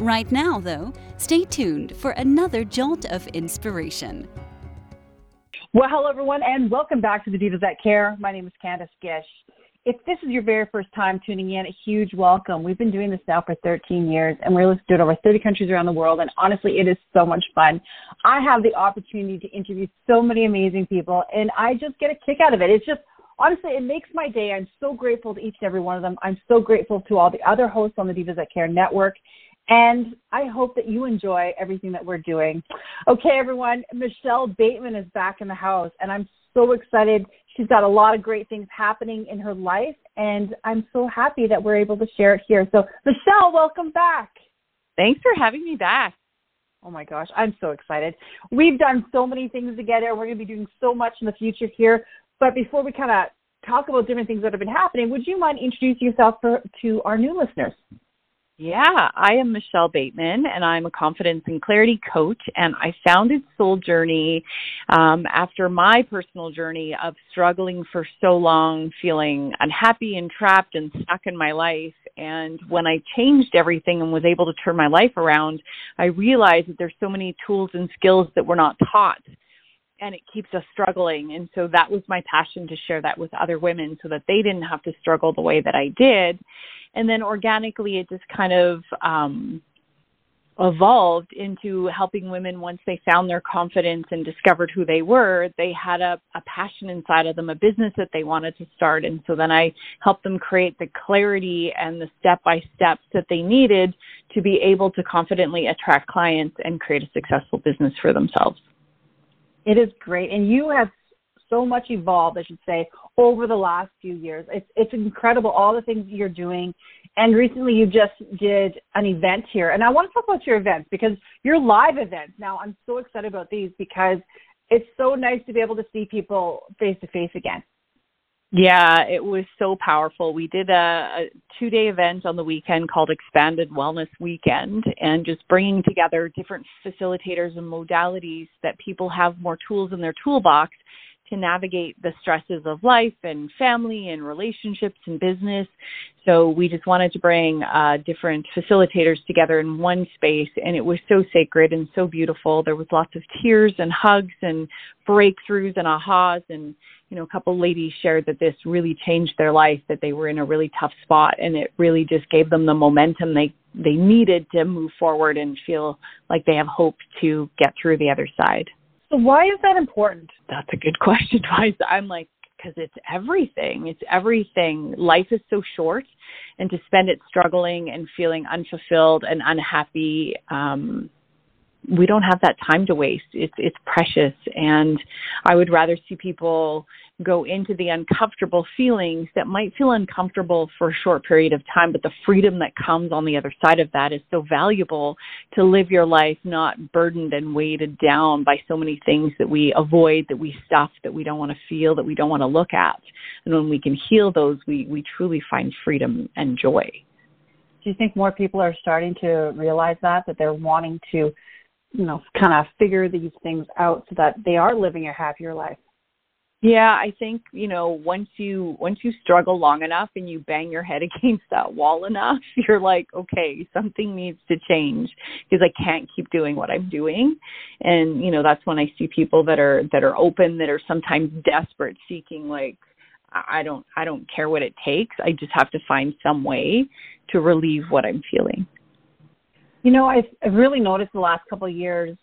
Right now, though, stay tuned for another jolt of inspiration. Well, hello, everyone, and welcome back to the Divas That Care. My name is Candace Gish. If this is your very first time tuning in, a huge welcome. We've been doing this now for 13 years, and we're listening to it over 30 countries around the world, and honestly, it is so much fun. I have the opportunity to interview so many amazing people, and I just get a kick out of it. It's just honestly, it makes my day. I'm so grateful to each and every one of them. I'm so grateful to all the other hosts on the Divas That Care network. And I hope that you enjoy everything that we're doing. Okay, everyone, Michelle Bateman is back in the house, and I'm so excited. She's got a lot of great things happening in her life, and I'm so happy that we're able to share it here. So, Michelle, welcome back. Thanks for having me back. Oh my gosh, I'm so excited. We've done so many things together. We're going to be doing so much in the future here. But before we kind of talk about different things that have been happening, would you mind introducing yourself for, to our new listeners? Yeah, I am Michelle Bateman, and I'm a confidence and clarity coach. And I founded Soul Journey um, after my personal journey of struggling for so long, feeling unhappy and trapped and stuck in my life. And when I changed everything and was able to turn my life around, I realized that there's so many tools and skills that we're not taught and it keeps us struggling. And so that was my passion to share that with other women so that they didn't have to struggle the way that I did. And then organically, it just kind of um, evolved into helping women once they found their confidence and discovered who they were. They had a, a passion inside of them, a business that they wanted to start. And so then I helped them create the clarity and the step by steps that they needed to be able to confidently attract clients and create a successful business for themselves. It is great. And you have so much evolved, I should say, over the last few years. It's it's incredible all the things you're doing. And recently you just did an event here. And I want to talk about your events because your live events. Now I'm so excited about these because it's so nice to be able to see people face to face again. Yeah, it was so powerful. We did a, a two day event on the weekend called Expanded Wellness Weekend and just bringing together different facilitators and modalities that people have more tools in their toolbox to navigate the stresses of life and family and relationships and business. So we just wanted to bring uh, different facilitators together in one space, and it was so sacred and so beautiful. There was lots of tears and hugs and breakthroughs and ahas, and you know, a couple ladies shared that this really changed their life, that they were in a really tough spot, and it really just gave them the momentum they they needed to move forward and feel like they have hope to get through the other side. So why is that important? That's a good question. Why I'm like, because it's everything. It's everything. Life is so short, and to spend it struggling and feeling unfulfilled and unhappy, um, we don't have that time to waste. It's it's precious, and I would rather see people go into the uncomfortable feelings that might feel uncomfortable for a short period of time, but the freedom that comes on the other side of that is so valuable to live your life not burdened and weighted down by so many things that we avoid, that we stuff, that we don't want to feel, that we don't want to look at. And when we can heal those, we we truly find freedom and joy. Do you think more people are starting to realize that that they're wanting to you know, kind of figure these things out so that they are living a happier life. Yeah, I think, you know, once you once you struggle long enough and you bang your head against that wall enough, you're like, okay, something needs to change because I can't keep doing what I'm doing. And, you know, that's when I see people that are that are open, that are sometimes desperate seeking like I don't I don't care what it takes. I just have to find some way to relieve what I'm feeling. You know, I've, I've really noticed the last couple of years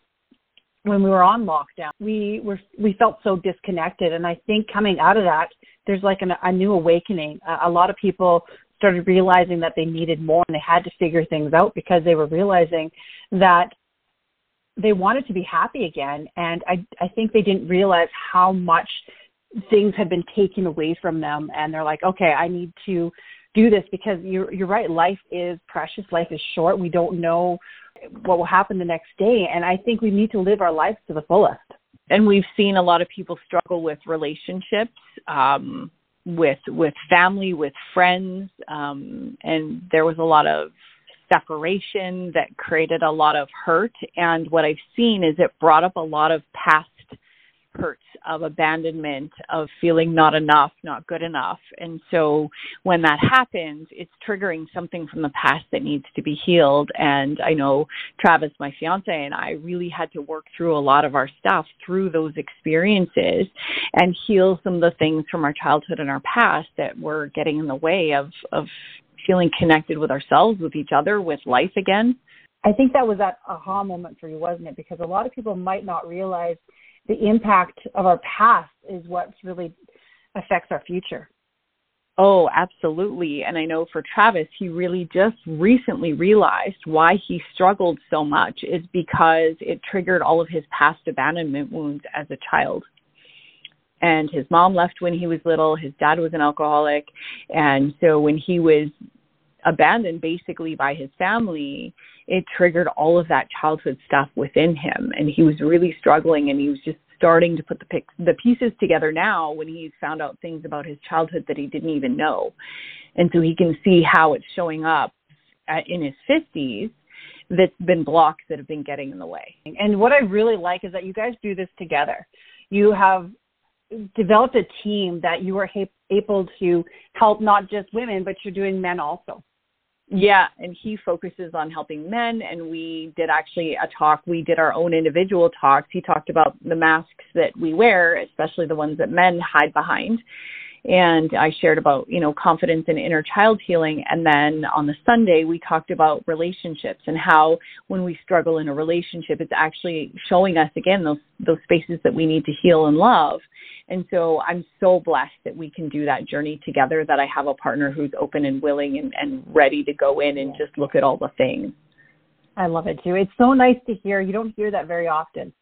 when we were on lockdown, we were we felt so disconnected, and I think coming out of that, there's like an, a new awakening. A, a lot of people started realizing that they needed more, and they had to figure things out because they were realizing that they wanted to be happy again, and I I think they didn't realize how much things had been taken away from them, and they're like, okay, I need to do this because you're you're right. Life is precious. Life is short. We don't know what will happen the next day, and I think we need to live our lives to the fullest. and we've seen a lot of people struggle with relationships um, with with family with friends um, and there was a lot of separation that created a lot of hurt and what i've seen is it brought up a lot of past hurts of abandonment, of feeling not enough, not good enough. And so when that happens, it's triggering something from the past that needs to be healed. And I know Travis, my fiance, and I really had to work through a lot of our stuff through those experiences and heal some of the things from our childhood and our past that were getting in the way of, of feeling connected with ourselves, with each other, with life again. I think that was that aha moment for you, wasn't it? Because a lot of people might not realize the impact of our past is what really affects our future. Oh, absolutely. And I know for Travis, he really just recently realized why he struggled so much is because it triggered all of his past abandonment wounds as a child. And his mom left when he was little, his dad was an alcoholic. And so when he was abandoned basically by his family, it triggered all of that childhood stuff within him. And he was really struggling and he was just starting to put the pic- the pieces together now when he found out things about his childhood that he didn't even know. And so he can see how it's showing up at, in his 50s that's been blocks that have been getting in the way. And what I really like is that you guys do this together. You have developed a team that you are ha- able to help not just women, but you're doing men also. Yeah, and he focuses on helping men. And we did actually a talk. We did our own individual talks. He talked about the masks that we wear, especially the ones that men hide behind. And I shared about, you know, confidence and inner child healing. And then on the Sunday, we talked about relationships and how when we struggle in a relationship, it's actually showing us again those, those spaces that we need to heal and love and so I'm so blessed that we can do that journey together, that I have a partner who's open and willing and, and ready to go in and just look at all the things. I love it too. It's so nice to hear. You don't hear that very often.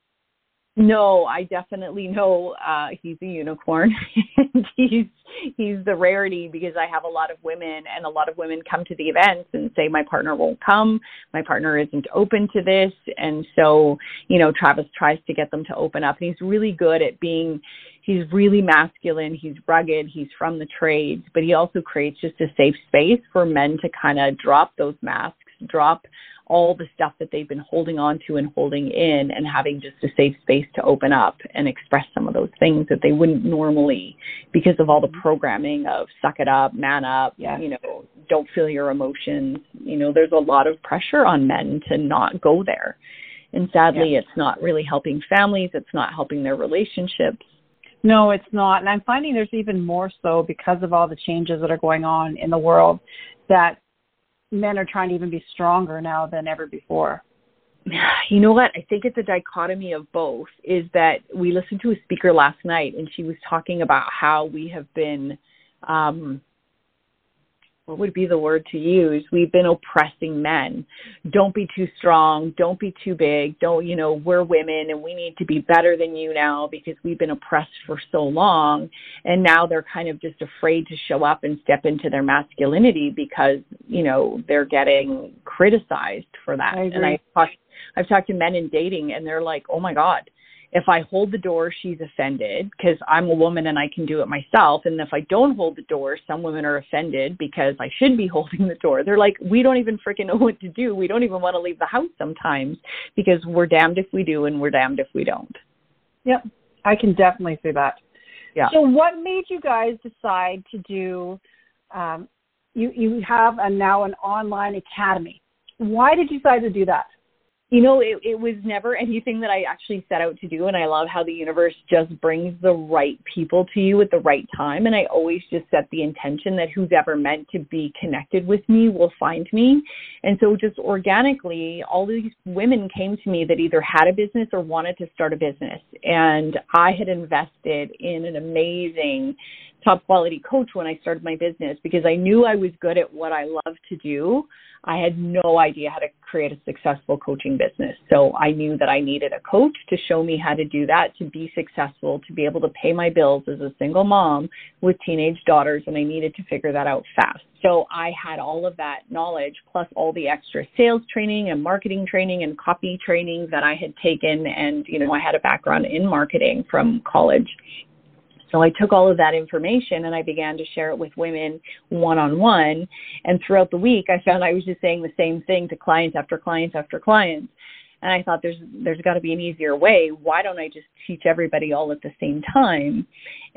No, I definitely know uh he's a unicorn. he's he's the rarity because I have a lot of women and a lot of women come to the events and say my partner won't come, my partner isn't open to this. And so, you know, Travis tries to get them to open up. And he's really good at being he's really masculine, he's rugged, he's from the trades, but he also creates just a safe space for men to kind of drop those masks, drop all the stuff that they've been holding on to and holding in and having just a safe space to open up and express some of those things that they wouldn't normally because of all the programming of suck it up, man up, yeah. you know, don't feel your emotions. You know, there's a lot of pressure on men to not go there. And sadly, yeah. it's not really helping families, it's not helping their relationships. No, it's not. And I'm finding there's even more so because of all the changes that are going on in the world that men are trying to even be stronger now than ever before. You know what? I think it's a dichotomy of both. Is that we listened to a speaker last night and she was talking about how we have been um what would be the word to use? We've been oppressing men. Don't be too strong. Don't be too big. Don't, you know, we're women and we need to be better than you now because we've been oppressed for so long. And now they're kind of just afraid to show up and step into their masculinity because, you know, they're getting criticized for that. I and I I've talked to men in dating and they're like, oh my God, if I hold the door, she's offended because I'm a woman and I can do it myself. And if I don't hold the door, some women are offended because I should be holding the door. They're like, we don't even freaking know what to do. We don't even want to leave the house sometimes because we're damned if we do and we're damned if we don't. Yep, I can definitely see that. Yeah. So, what made you guys decide to do? Um, you you have a, now an online academy. Why did you decide to do that? You know, it, it was never anything that I actually set out to do. And I love how the universe just brings the right people to you at the right time. And I always just set the intention that who's ever meant to be connected with me will find me. And so just organically, all these women came to me that either had a business or wanted to start a business. And I had invested in an amazing top quality coach when I started my business because I knew I was good at what I love to do. I had no idea how to create a successful coaching business. So I knew that I needed a coach to show me how to do that, to be successful, to be able to pay my bills as a single mom with teenage daughters, and I needed to figure that out fast. So I had all of that knowledge plus all the extra sales training and marketing training and copy training that I had taken. And, you know, I had a background in marketing from college. So I took all of that information and I began to share it with women one on one. And throughout the week, I found I was just saying the same thing to clients after clients after clients. And I thought there's there's got to be an easier way. Why don't I just teach everybody all at the same time?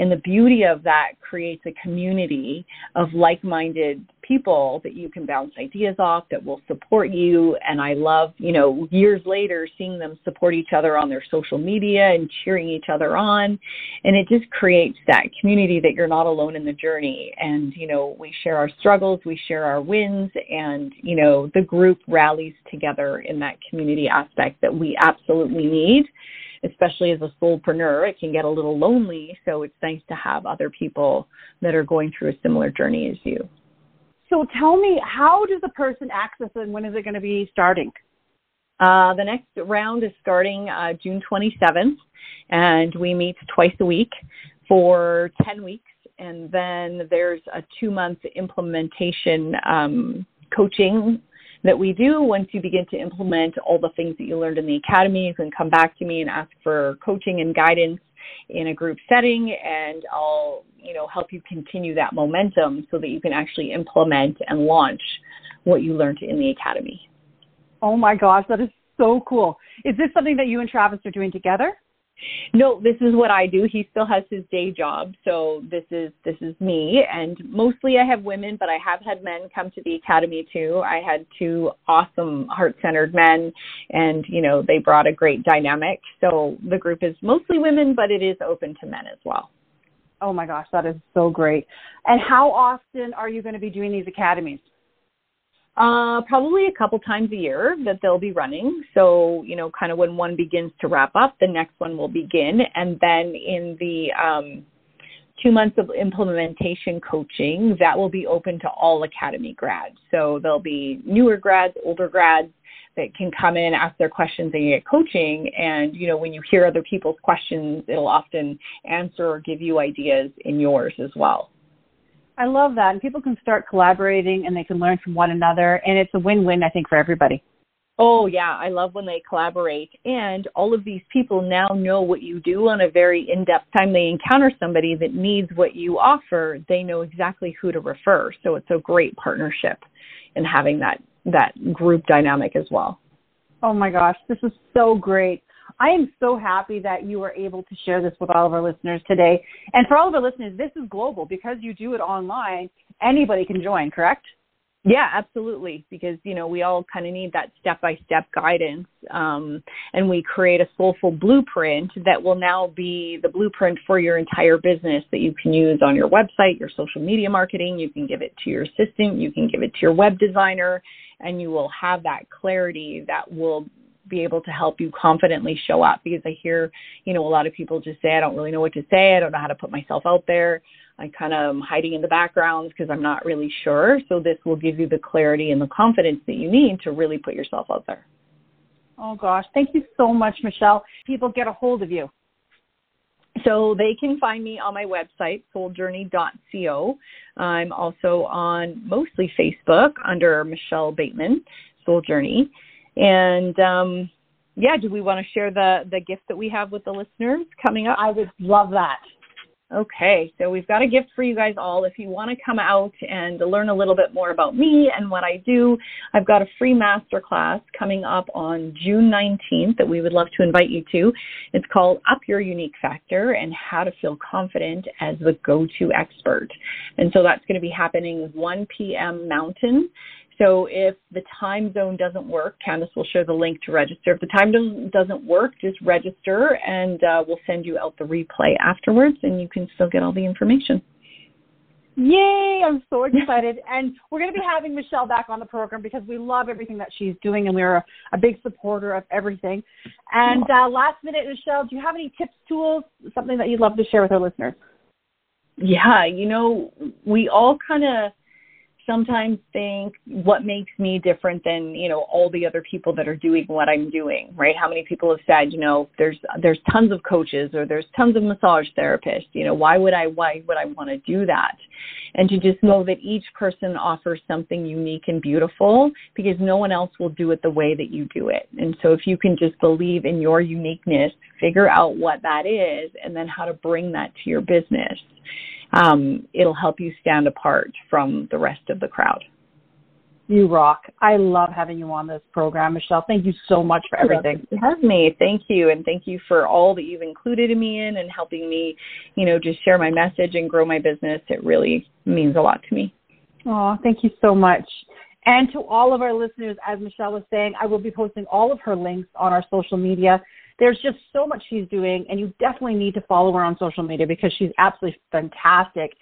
And the beauty of that creates a community of like-minded people that you can bounce ideas off that will support you and i love you know years later seeing them support each other on their social media and cheering each other on and it just creates that community that you're not alone in the journey and you know we share our struggles we share our wins and you know the group rallies together in that community aspect that we absolutely need especially as a soulpreneur, it can get a little lonely. So it's nice to have other people that are going through a similar journey as you. So tell me, how does a person access it and when is it going to be starting? Uh, the next round is starting uh, June 27th, and we meet twice a week for 10 weeks. And then there's a two month implementation um, coaching that we do. Once you begin to implement all the things that you learned in the academy, you can come back to me and ask for coaching and guidance in a group setting and I'll, you know, help you continue that momentum so that you can actually implement and launch what you learned in the academy. Oh my gosh, that is so cool. Is this something that you and Travis are doing together? No, this is what I do. He still has his day job, so this is this is me. And mostly I have women, but I have had men come to the academy too. I had two awesome heart-centered men, and you know they brought a great dynamic. So the group is mostly women, but it is open to men as well. Oh my gosh, that is so great. And how often are you going to be doing these academies? Uh, probably a couple times a year that they'll be running. So, you know, kind of when one begins to wrap up, the next one will begin. And then in the um, two months of implementation coaching, that will be open to all Academy grads. So there'll be newer grads, older grads that can come in, ask their questions, and get coaching. And, you know, when you hear other people's questions, it'll often answer or give you ideas in yours as well. I love that. And people can start collaborating and they can learn from one another. And it's a win win, I think, for everybody. Oh, yeah. I love when they collaborate. And all of these people now know what you do on a very in depth time they encounter somebody that needs what you offer. They know exactly who to refer. So it's a great partnership in having that, that group dynamic as well. Oh my gosh, this is so great. I am so happy that you were able to share this with all of our listeners today. And for all of our listeners, this is global because you do it online. Anybody can join, correct? Yeah, absolutely. Because you know we all kind of need that step-by-step guidance, um, and we create a soulful blueprint that will now be the blueprint for your entire business that you can use on your website, your social media marketing. You can give it to your assistant, you can give it to your web designer, and you will have that clarity that will be able to help you confidently show up because I hear, you know, a lot of people just say, I don't really know what to say. I don't know how to put myself out there. I kind of am hiding in the background because I'm not really sure. So this will give you the clarity and the confidence that you need to really put yourself out there. Oh gosh, thank you so much, Michelle. People get a hold of you. So they can find me on my website, souljourney.co. I'm also on mostly Facebook under Michelle Bateman, Soul Journey. And um, yeah, do we want to share the the gift that we have with the listeners coming up? I would love that. Okay, so we've got a gift for you guys all. If you want to come out and learn a little bit more about me and what I do, I've got a free masterclass coming up on June 19th that we would love to invite you to. It's called Up Your Unique Factor and How to Feel Confident as the Go To Expert. And so that's going to be happening 1 p.m. Mountain. So if the time zone doesn't work, Candace will share the link to register. If the time doesn't work, just register and uh, we'll send you out the replay afterwards and you can still get all the information. Yay! I'm so excited. and we're going to be having Michelle back on the program because we love everything that she's doing and we're a, a big supporter of everything. And uh, last minute, Michelle, do you have any tips, tools, something that you'd love to share with our listeners? Yeah, you know, we all kind of sometimes think what makes me different than you know all the other people that are doing what i'm doing right? How many people have said you know there's there's tons of coaches or there's tons of massage therapists you know why would i why would i want to do that? And to just know that each person offers something unique and beautiful because no one else will do it the way that you do it. And so if you can just believe in your uniqueness figure out what that is and then how to bring that to your business um, it'll help you stand apart from the rest of the crowd. You rock. I love having you on this program, Michelle. Thank you so much for everything. You have me. Thank you. And thank you for all that you've included me in and helping me, you know, just share my message and grow my business. It really means a lot to me. Oh, thank you so much. And to all of our listeners, as Michelle was saying, I will be posting all of her links on our social media there's just so much she's doing, and you definitely need to follow her on social media because she's absolutely fantastic.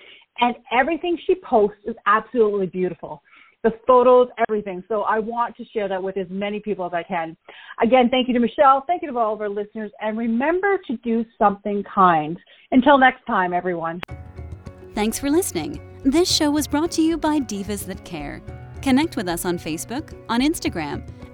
And everything she posts is absolutely beautiful. The photos, everything. So I want to share that with as many people as I can. Again, thank you to Michelle. Thank you to all of our listeners. And remember to do something kind. Until next time, everyone. Thanks for listening. This show was brought to you by Divas That Care. Connect with us on Facebook, on Instagram,